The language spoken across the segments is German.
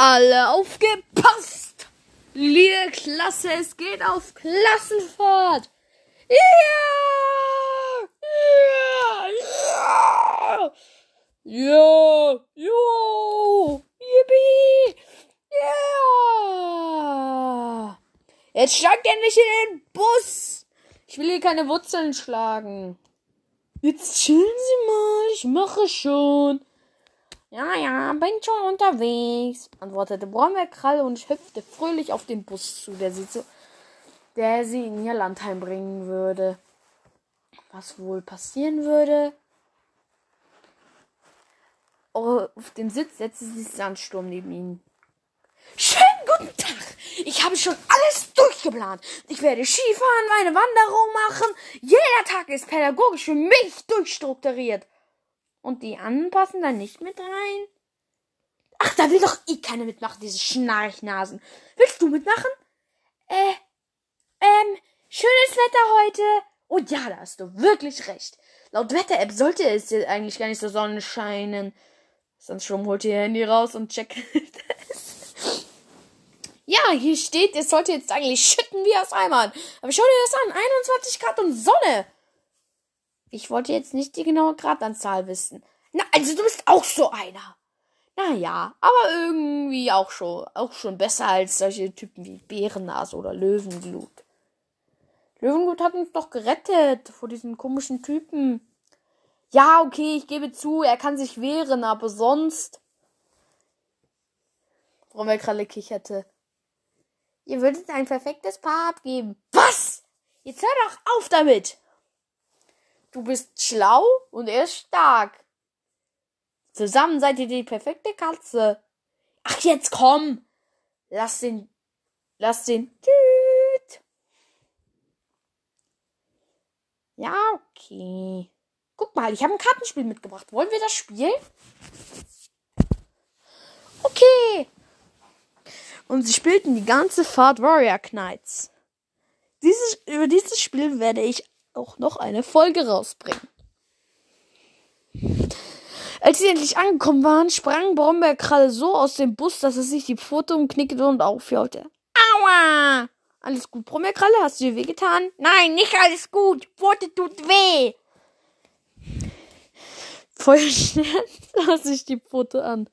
Alle aufgepasst! Liebe Klasse, es geht auf Klassenfahrt! Ja! Ja! Ja! Ja! Yippie! Ja! Jetzt steigt endlich in den Bus! Ich will hier keine Wurzeln schlagen. Jetzt chillen Sie mal, ich mache schon. Ja, ja, bin schon unterwegs, antwortete Brombeerkralle und hüpfte fröhlich auf den Bus zu, der sie, zu, der sie in ihr Landheim bringen würde. Was wohl passieren würde? Auf dem Sitz setzte sich Sandsturm neben ihnen. Schönen guten Tag! Ich habe schon alles durchgeplant. Ich werde Skifahren, meine Wanderung machen. Jeder Tag ist pädagogisch für mich durchstrukturiert. Und die anderen passen da nicht mit rein? Ach, da will doch eh keiner mitmachen, diese Schnarchnasen. Willst du mitmachen? Äh, ähm, schönes Wetter heute. Oh ja, da hast du wirklich recht. Laut Wetter-App sollte es jetzt eigentlich gar nicht so Sonne scheinen. Sonst schon holt ihr Handy raus und checkt es. Ja, hier steht, es sollte jetzt eigentlich schütten wie aus Eimern. Aber schau dir das an, 21 Grad und Sonne. Ich wollte jetzt nicht die genaue Gradanzahl wissen. Na, also du bist auch so einer. Naja, aber irgendwie auch schon, auch schon besser als solche Typen wie Bärennase oder Löwenglut. Löwenglut hat uns doch gerettet vor diesen komischen Typen. Ja, okay, ich gebe zu, er kann sich wehren, aber sonst. Brombeerkralle kicherte. Ihr würdet ein perfektes Paar abgeben. Was? Jetzt hör doch auf damit! Du bist schlau und er ist stark. Zusammen seid ihr die perfekte Katze. Ach, jetzt komm! Lass den. Lass den. Tüt. Ja, okay. Guck mal, ich habe ein Kartenspiel mitgebracht. Wollen wir das spielen? Okay. Und sie spielten die ganze Fahrt Warrior Knights. Dieses, über dieses Spiel werde ich auch noch eine Folge rausbringen. Als sie endlich angekommen waren, sprang Brombeerkralle so aus dem Bus, dass er sich die Pfote umknickte und aufjaute. Aua! Alles gut, Brombeerkralle? Hast du dir wehgetan? Nein, nicht alles gut. Pfote tut weh. Voll schnell sah sich die Pfote an.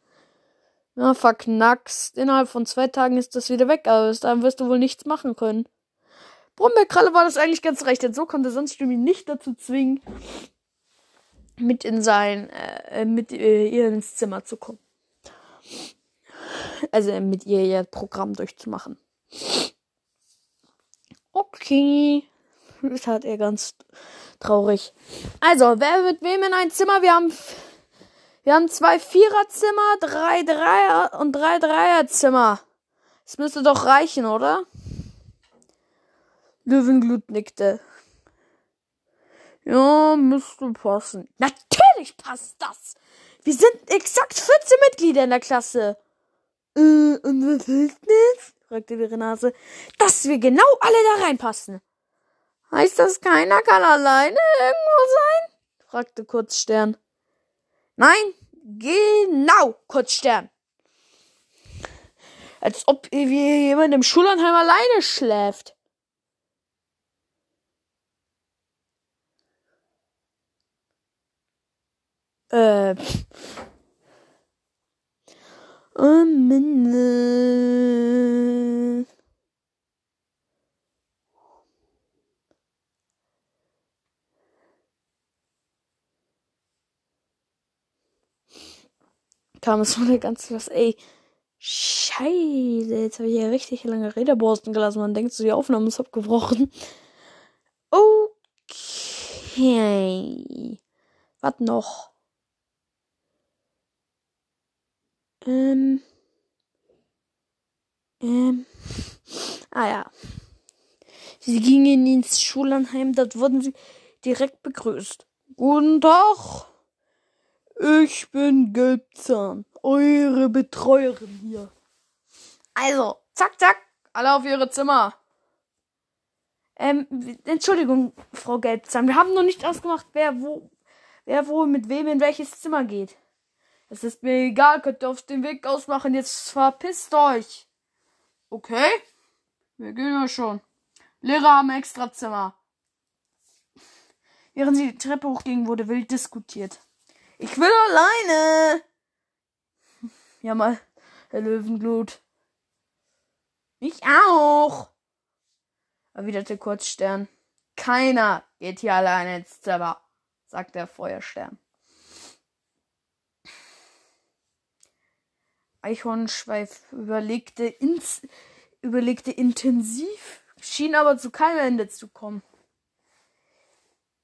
Na, verknackst. Innerhalb von zwei Tagen ist das wieder weg, aber bis dahin wirst du wohl nichts machen können. Brombeerkralle war das eigentlich ganz recht, denn so konnte sonst ihn nicht dazu zwingen, mit in sein, äh, mit äh, ihr ins Zimmer zu kommen. Also äh, mit ihr ihr Programm durchzumachen. Okay. Das hat er ganz traurig. Also, wer mit wem in ein Zimmer? Wir haben, wir haben zwei Viererzimmer, drei Dreier und drei Dreierzimmer. Das müsste doch reichen, oder? Löwenglut nickte. Ja, müsste passen. Natürlich passt das. Wir sind exakt 14 Mitglieder in der Klasse. Äh, und was heißt das? fragte die Nase. Dass wir genau alle da reinpassen. Heißt das, keiner kann alleine irgendwo sein? fragte Kurzstern. Nein, genau, Kurzstern. Als ob wie jemand im Schullandheim alleine schläft. Äh. Oh, Minne. Kam es von der ganzen was, ey. Scheiße, jetzt habe ich ja richtig lange Räderborsten gelassen. Man denkt so, die Aufnahme ist abgebrochen. Okay. Was noch? Ähm. Ähm. Ah ja. Sie gingen ins Schulanheim, dort wurden sie direkt begrüßt. Guten Tag. Ich bin Gelbzahn, eure Betreuerin hier. Also, zack, zack, alle auf ihre Zimmer. Ähm, Entschuldigung, Frau Gelbzahn, wir haben noch nicht ausgemacht, wer wo, wer wo mit wem in welches Zimmer geht. Es ist mir egal, könnt ihr auf den Weg ausmachen, jetzt verpisst euch. Okay, wir gehen ja schon. Lehrer haben Extrazimmer. Während sie die Treppe hochgingen, wurde wild diskutiert. Ich will alleine. Ja mal, Herr Löwenglut. Ich auch. Erwiderte Kurzstern. Keiner geht hier alleine ins Zimmer, sagte der Feuerstern. Eichhornschweif überlegte, ins, überlegte intensiv, schien aber zu keinem Ende zu kommen.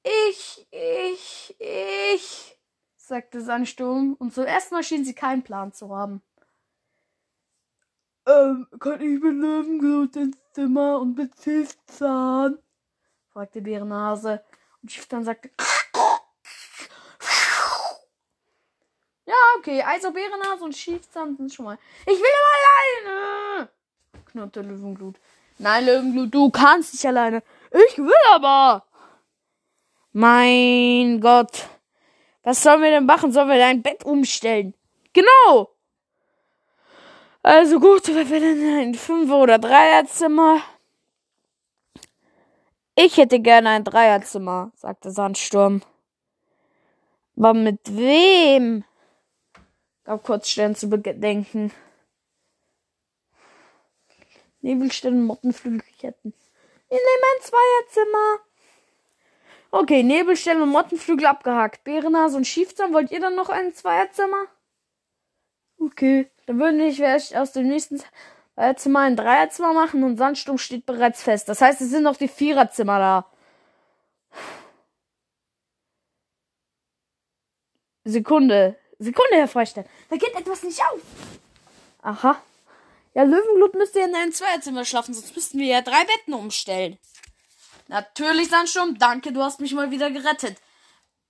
Ich, ich, ich, sagte Sandsturm, und zum ersten Mal schien sie keinen Plan zu haben. Ähm, kann ich mit Löwenglut ins Zimmer und mit Schiffzahn? fragte Bärennase. Und Schiffzahn sagte, Ja, okay. Also Bärennase und Schiefzahn sind schon mal. Ich will aber alleine! knurrte Löwenglut. Nein, Löwenglut, du kannst nicht alleine. Ich will aber! Mein Gott. Was sollen wir denn machen? Sollen wir dein Bett umstellen? Genau! Also gut, wir werden ein Fünfer- oder Dreierzimmer. Ich hätte gerne ein Dreierzimmer, sagte Sandsturm. Aber mit wem? Gab Kurzstern zu bedenken. Nebelstern, Mottenflügelketten. Nehme ein Zweierzimmer. Okay, Nebelstern und Mottenflügel abgehakt. Bärennase und Schiefzahn, wollt ihr dann noch ein Zweierzimmer? Okay, dann würde ich vielleicht aus dem nächsten Zweierzimmer ein Dreierzimmer machen und Sandsturm steht bereits fest. Das heißt, es sind noch die Viererzimmer da. Sekunde. Sekunde, Herr Freistein. Da geht etwas nicht auf. Aha. Ja, Löwenblut müsste in einem Zweierzimmer schlafen, sonst müssten wir ja drei Betten umstellen. Natürlich, Sandsturm. Danke, du hast mich mal wieder gerettet.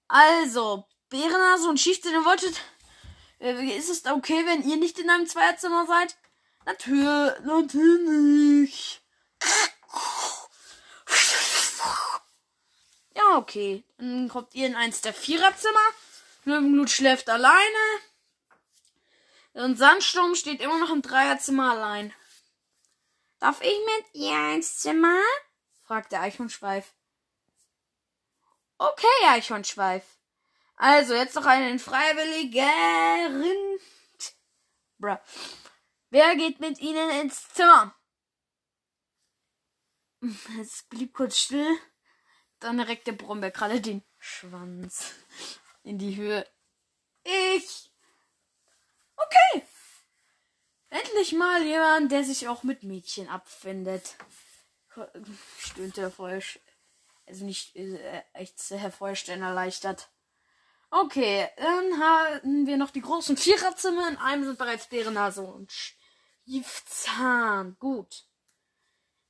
Also, Bärennase und Schiefzähne, ihr wolltet... Äh, ist es okay, wenn ihr nicht in einem Zweierzimmer seid? Natürlich. Natürlich. Ja, okay. Dann kommt ihr in eins der Viererzimmer. Löwenblut schläft alleine. Und Sandsturm steht immer noch im Dreierzimmer allein. Darf ich mit ihr ins Zimmer? fragte Eichhornschweif. Okay, Eichhornschweif. Also, jetzt noch einen Freiwilligen. Bruh. Wer geht mit Ihnen ins Zimmer? Es blieb kurz still. Dann reckte Brombeer gerade den Schwanz in die Höhe. Ich. Okay. Endlich mal jemand, der sich auch mit Mädchen abfindet. Stöhnte er vorher. Also nicht äh, echt Herr Feuerstein erleichtert. Okay, dann haben wir noch die großen Viererzimmer. In einem sind bereits Bärennase und Schiefzahn. Gut.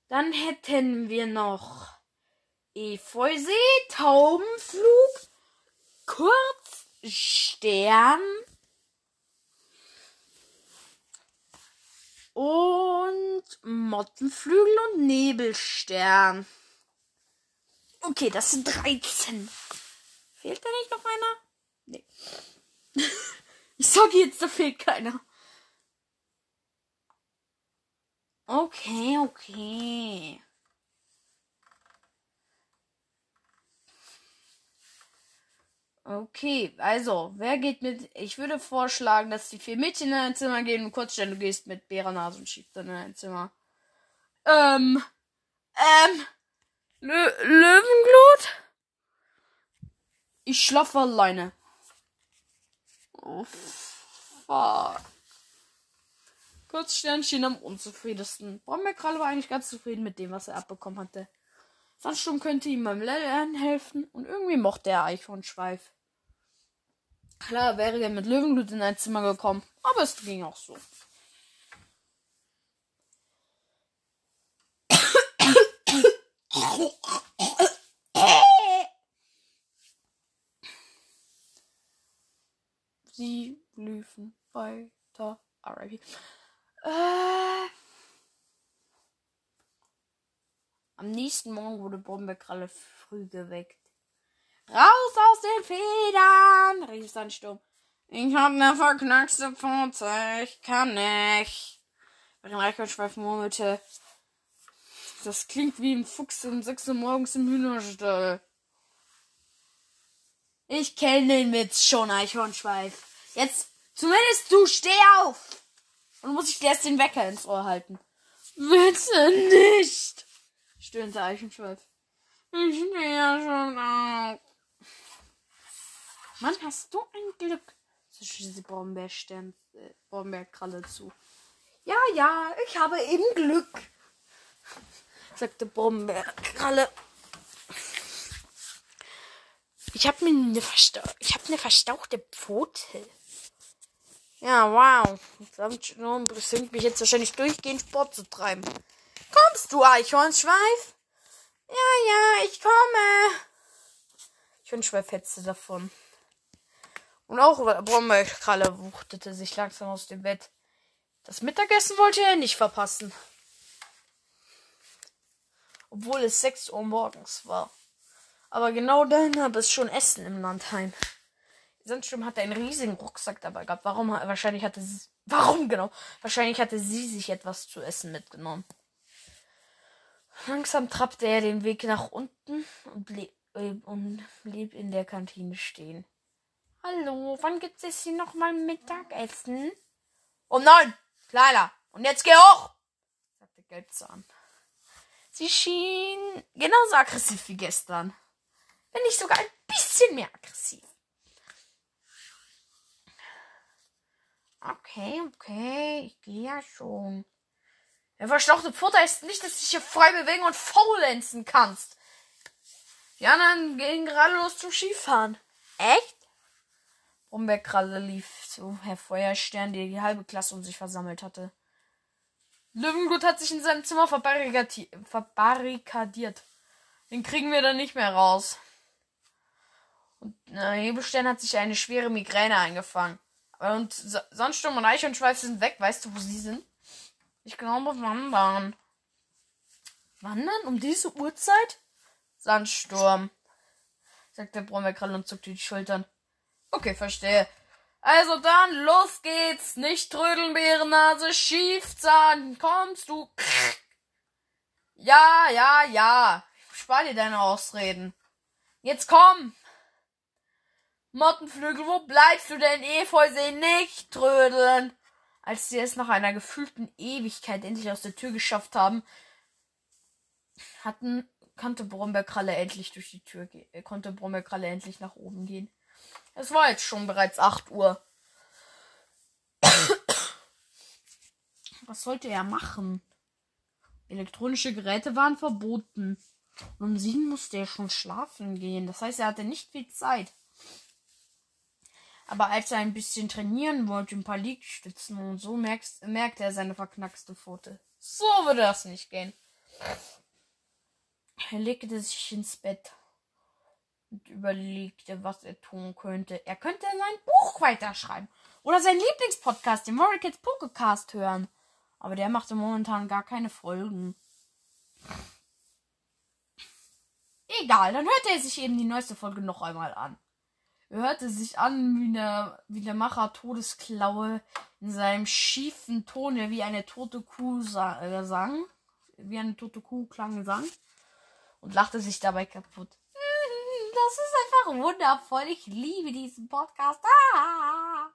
Dann hätten wir noch Efeusee, Taubenflug, Kurzstern und Mottenflügel und Nebelstern. Okay, das sind 13. Fehlt da nicht noch einer? Nee. ich sage jetzt, da fehlt keiner. Okay, okay. Okay, also, wer geht mit. Ich würde vorschlagen, dass die vier Mädchen in ein Zimmer gehen und Kurzstern, du gehst mit Bärennase und schiebst dann in ein Zimmer. Ähm. Ähm. Lö Löwenglut? Ich schlafe alleine. Oh, fuck. Kurzstern schien am unzufriedensten. Brombeerkralle war eigentlich ganz zufrieden mit dem, was er abbekommen hatte. Sandsturm könnte ihm beim Lernen helfen und irgendwie mochte er Eichhornschweif. Klar wäre er mit Löwenblut in ein Zimmer gekommen, aber es ging auch so. Sie liefen weiter. Äh. Am nächsten Morgen wurde Bombekralle früh geweckt. Raus aus den Federn, rief Sandsturm. Ich hab ne verknackste Pfote, ich kann nicht. Während Eichhornschweif murmelte, das klingt wie ein Fuchs um 6 Uhr morgens im Hühnerstall. Ich kenne den Witz schon, Eichhornschweif. Jetzt, zumindest du, steh auf! Und muss ich dir erst den Wecker ins Ohr halten. Witze nicht! stöhnte Eichenschweif. Ich stehe ja schon auf. Mann, hast du ein Glück, zischte sie Brombeerstern, äh, Brombeerkralle zu. Ja, ja, ich habe eben Glück, sagte Brombeerkralle. Ich habe mir eine verstau ich habe eine verstauchte Pfote. Ja, wow. Verdammt, bringt mich jetzt wahrscheinlich durchgehend Sport zu treiben. Kommst du, Eichhornschweif? Ja, ja, ich komme. Eichhornschweif hetzte davon. Und auch Brombeerkralle wuchtete sich langsam aus dem Bett. Das Mittagessen wollte er nicht verpassen. Obwohl es sechs Uhr morgens war. Aber genau dann gab es schon Essen im Landheim. Sandsturm hatte einen riesigen Rucksack dabei gehabt. Warum? Wahrscheinlich hatte sie. Warum genau? Wahrscheinlich hatte sie sich etwas zu essen mitgenommen. Langsam trappte er den Weg nach unten und blieb, äh, und blieb in der Kantine stehen. Hallo, wann gibt es hier nochmal Mittagessen? Um neun, Kleiner. Und jetzt geh hoch, sagte Gelbzahn. Sie schien genauso aggressiv wie gestern. Wenn nicht sogar ein bisschen mehr aggressiv. Okay, okay, ich gehe ja schon. Der verstauchte Pfote heißt nicht, dass du dich hier frei bewegen und faulenzen kannst. Die anderen gehen gerade los zum Skifahren. Echt? Brombeerkralle lief zu Herr Feuerstern, der die halbe Klasse um sich versammelt hatte. Löwengut hat sich in seinem Zimmer verbarrikadiert. Den kriegen wir dann nicht mehr raus. Und äh, Hebelstern hat sich eine schwere Migräne eingefangen. Und Sandsturm und Eichhornschweif sind weg. Weißt du, wo sie sind? Ich glaube, wandern. Wandern? Um diese Uhrzeit? Sandsturm, sagt der Brombeerkrall und zuckt die Schultern. Okay, verstehe. Also dann, los geht's. Nicht trödeln, Bärennase, Schiefzahn. Kommst du? Ja, ja, ja. Spar dir deine Ausreden. Jetzt komm. Mottenflügel, wo bleibst du denn? Efeusee, nicht trödeln. Als sie es nach einer gefühlten Ewigkeit endlich aus der Tür geschafft haben, hatten, konnte Brombeerkralle endlich durch die Tür gehen, äh, konnte Brombeerkralle endlich nach oben gehen. Es war jetzt schon bereits 8 Uhr. Was sollte er machen? Elektronische Geräte waren verboten. Und um sieben musste er schon schlafen gehen. Das heißt, er hatte nicht viel Zeit. Aber als er ein bisschen trainieren wollte, ein paar Liegestützen und so, merkst, merkte er seine verknackste Pfote. So würde das nicht gehen. Er legte sich ins Bett und überlegte, was er tun könnte. Er könnte sein Buch weiterschreiben oder seinen Lieblingspodcast, den Morricats Pokécast, hören. Aber der machte momentan gar keine Folgen. Egal, dann hörte er sich eben die neueste Folge noch einmal an. Er hörte sich an wie der, wie der Macher Todesklaue in seinem schiefen Tone wie eine tote Kuh äh, sang. Wie eine tote Kuh klang sang. Und lachte sich dabei kaputt. Das ist einfach wundervoll. Ich liebe diesen Podcast. Ah!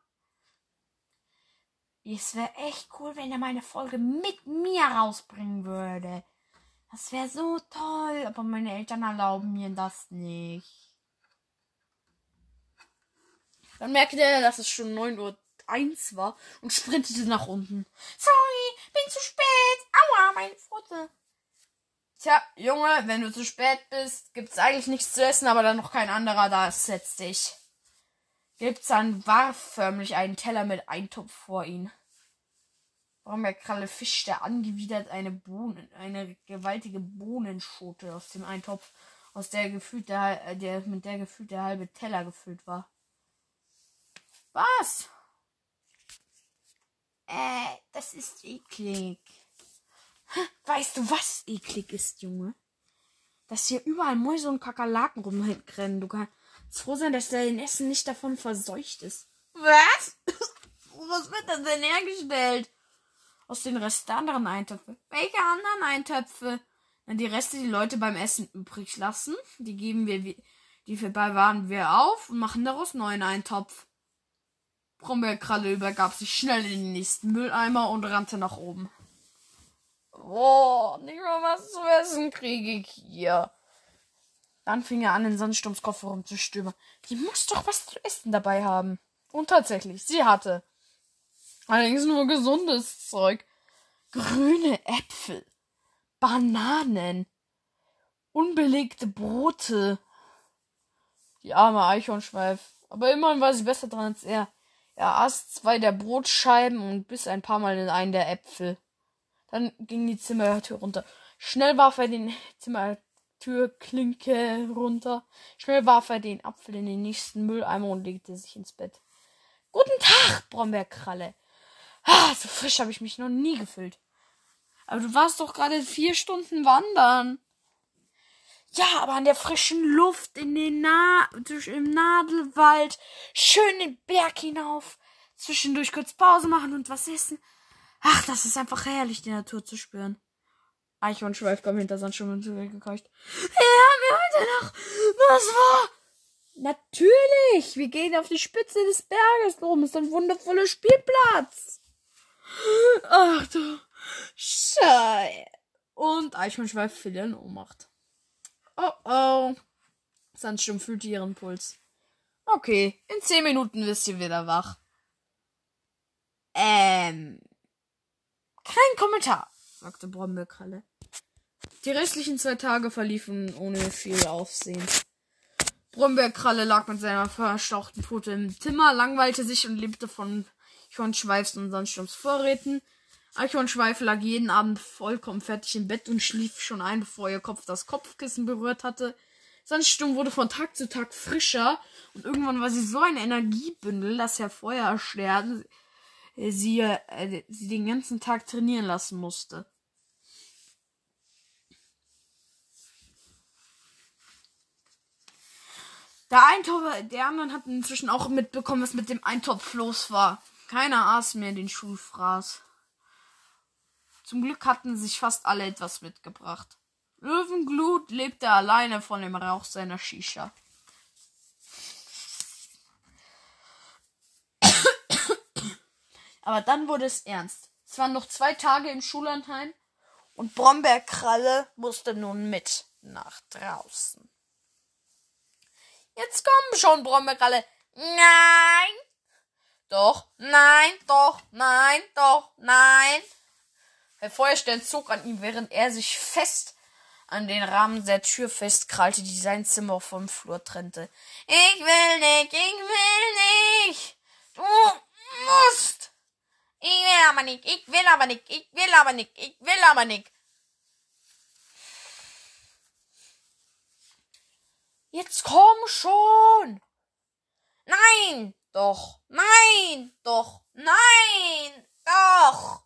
Es wäre echt cool, wenn er meine Folge mit mir rausbringen würde. Das wäre so toll, aber meine Eltern erlauben mir das nicht. Dann merkte er, dass es schon 9.01 Uhr war und sprintete nach unten. Sorry, bin zu spät. Aua, meine Pfote. Tja, Junge, wenn du zu spät bist, gibt's eigentlich nichts zu essen, aber dann noch kein anderer da setz dich. Gelbzahn warf förmlich einen Teller mit Eintopf vor ihn. Warum er Kralle fischte angewidert eine Bohnen, eine gewaltige Bohnenschote aus dem Eintopf, aus der gefühlt der, der, mit der gefühlt der halbe Teller gefüllt war. Was? Äh, das ist eklig. Weißt du, was eklig ist, Junge? Dass hier überall Mäuse und Kakerlaken rumrennen. Du kannst froh sein, dass dein Essen nicht davon verseucht ist. Was? Was wird das denn hergestellt? Aus den Resten der anderen Eintöpfe. Welche anderen Eintöpfe? Dann die Reste, die Leute beim Essen übrig lassen. Die geben wir, die verbewahren wir auf und machen daraus neuen Eintopf. Brombeerkralle übergab sich schnell in den nächsten Mülleimer und rannte nach oben. Oh, nicht mal was zu essen kriege ich hier. Dann fing er an, in Sandsturms Koffer rumzustöbern. Die muss doch was zu essen dabei haben. Und tatsächlich, sie hatte. Allerdings nur gesundes Zeug. Grüne Äpfel. Bananen. Unbelegte Brote. Die arme Eichhornschweif. Aber immerhin war sie besser dran als er. Er aß zwei der Brotscheiben und biss ein paar Mal in einen der Äpfel. Dann ging die Zimmertür runter. Schnell warf er den Zimmertürklinke runter. Schnell warf er den Apfel in den nächsten Mülleimer und legte sich ins Bett. Guten Tag, Brombeerkralle. Ah, so frisch habe ich mich noch nie gefühlt. Aber du warst doch gerade vier Stunden wandern. Ja, aber an der frischen Luft in den Na im Nadelwald, schön den Berg hinauf, zwischendurch kurz Pause machen und was essen. Ach, das ist einfach herrlich, die Natur zu spüren. Eichhornschweif kam hinter Sandschirm zurückgekeucht. Ja, wir heute noch was war. Natürlich, wir gehen auf die Spitze des Berges rum. Ist ein wundervoller Spielplatz. Ach du Schei. Und Eichhornschweif fiel in Ohnmacht. Oh oh. Sandsturm fühlte ihren Puls. Okay, in zehn Minuten wirst du wieder wach. Ähm. Kein Kommentar, sagte Brombeerkralle. Die restlichen zwei Tage verliefen ohne viel Aufsehen. Brombeerkralle lag mit seiner verstauchten Pfote im Zimmer, langweilte sich und lebte von Schweifs und Sandsturms Vorräten. Eichhornschweif lag jeden Abend vollkommen fertig im Bett und schlief schon ein, bevor ihr Kopf das Kopfkissen berührt hatte. Sandsturm wurde von Tag zu Tag frischer und irgendwann war sie so ein Energiebündel, dass Herr Feuerstern sie, äh, sie den ganzen Tag trainieren lassen musste. Der Eintopf, der anderen hatten inzwischen auch mitbekommen, was mit dem Eintopf los war. Keiner aß mehr den Schulfraß. Zum Glück hatten sich fast alle etwas mitgebracht. Löwenglut lebte alleine von dem Rauch seiner Shisha. Aber dann wurde es ernst. Es waren noch zwei Tage im Schullandheim und Brombeerkralle musste nun mit nach draußen. Jetzt komm schon, Brombeerkralle. Nein. Doch, nein, doch, nein, doch, nein. Herr Feuerstern zog an ihm, während er sich fest an den Rahmen der Tür festkrallte, die sein Zimmer vom Flur trennte. Ich will nicht, ich will nicht. Du musst. Ich will aber nicht, ich will aber nicht, ich will aber nicht, ich will aber nicht. Jetzt komm schon. Nein, doch, nein, doch, nein, doch.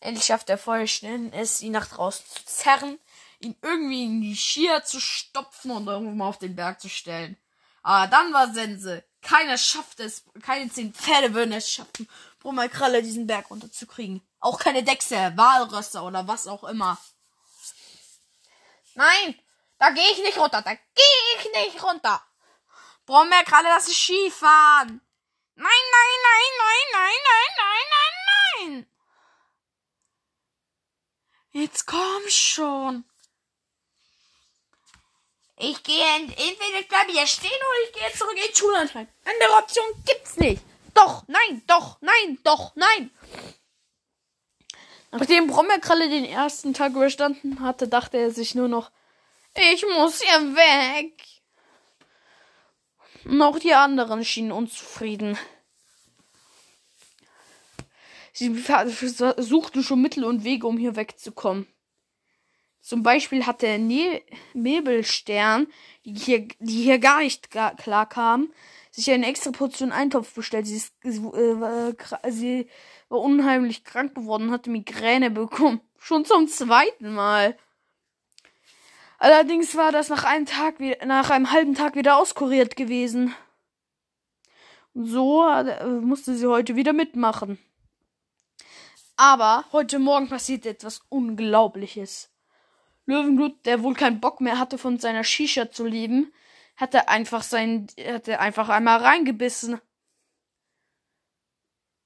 Endlich schafft er voll schnell es, ihn nach draußen zu zerren, ihn irgendwie in die Skier zu stopfen und irgendwo mal auf den Berg zu stellen. Aber dann war Sense. Keiner schafft es, keine zehn Pferde würden es schaffen, Brummerkralle diesen Berg runterzukriegen. Auch keine Dechse, Walrösser oder was auch immer. Nein, da gehe ich nicht runter, da gehe ich nicht runter. Brombeerkralle, das ist Skifahren. Nein, nein, nein, nein, nein, nein, nein, nein, nein. Jetzt komm schon. Ich gehe entweder ich hier stehen oder ich gehe zurück in den Schulanteil. Andere Option gibt's nicht. Doch, nein, doch, nein, doch, nein. Nachdem Brombeerkralle den ersten Tag überstanden hatte, dachte er sich nur noch, ich muss hier weg. Noch die anderen schienen unzufrieden. Sie suchten schon Mittel und Wege, um hier wegzukommen. Zum Beispiel hat der ne Nebelstern, die hier, die hier gar nicht klar kam, sich eine extra Portion Eintopf bestellt. Sie, ist, äh, sie war unheimlich krank geworden und hatte Migräne bekommen. Schon zum zweiten Mal. Allerdings war das nach einem Tag, nach einem halben Tag wieder auskuriert gewesen. Und so äh, musste sie heute wieder mitmachen. Aber heute Morgen passiert etwas Unglaubliches. Löwenblut, der wohl keinen Bock mehr hatte, von seiner Shisha zu leben, hatte einfach sein, hatte einfach einmal reingebissen.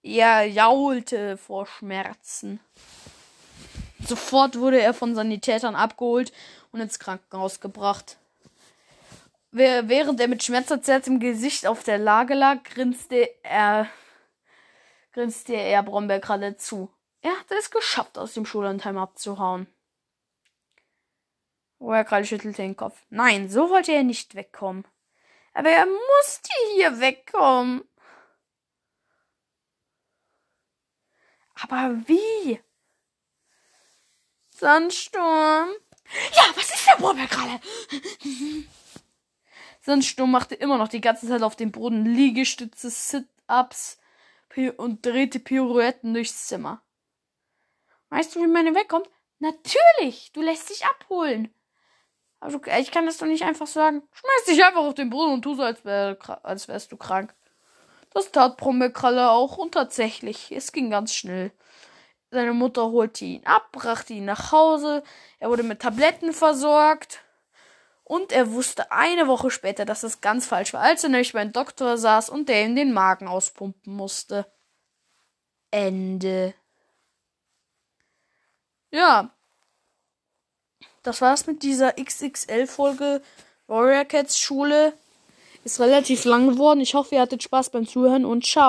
Er jaulte vor Schmerzen. Sofort wurde er von Sanitätern abgeholt und ins Krankenhaus gebracht. Während er mit schmerzerzerrtem Gesicht auf der Lage lag, grinste er, grinste er Brombeer gerade zu. Er hatte es geschafft, aus dem Schullandheim abzuhauen. Woher gerade schüttelte den Kopf. Nein, so wollte er nicht wegkommen. Aber er musste hier wegkommen. Aber wie? Sandsturm. Ja, was ist der Brombeerkralle? Sandsturm machte immer noch die ganze Zeit auf dem Boden Liegestütze, Sit-Ups und drehte Pirouetten durchs Zimmer. Weißt du, wie meine wegkommt? Natürlich, du lässt dich abholen. Also, ich kann das doch nicht einfach sagen. Schmeiß dich einfach auf den Boden und tu so, als, wär, als wärst du krank. Das tat Brombeerkralle auch und tatsächlich, es ging ganz schnell. Seine Mutter holte ihn ab, brachte ihn nach Hause, er wurde mit Tabletten versorgt und er wusste eine Woche später, dass es ganz falsch war, als er nämlich beim Doktor saß und der ihm den Magen auspumpen musste. Ende. Ja. Das war's mit dieser XXL-Folge Warrior Cats Schule. Ist relativ lang geworden. Ich hoffe, ihr hattet Spaß beim Zuhören und ciao.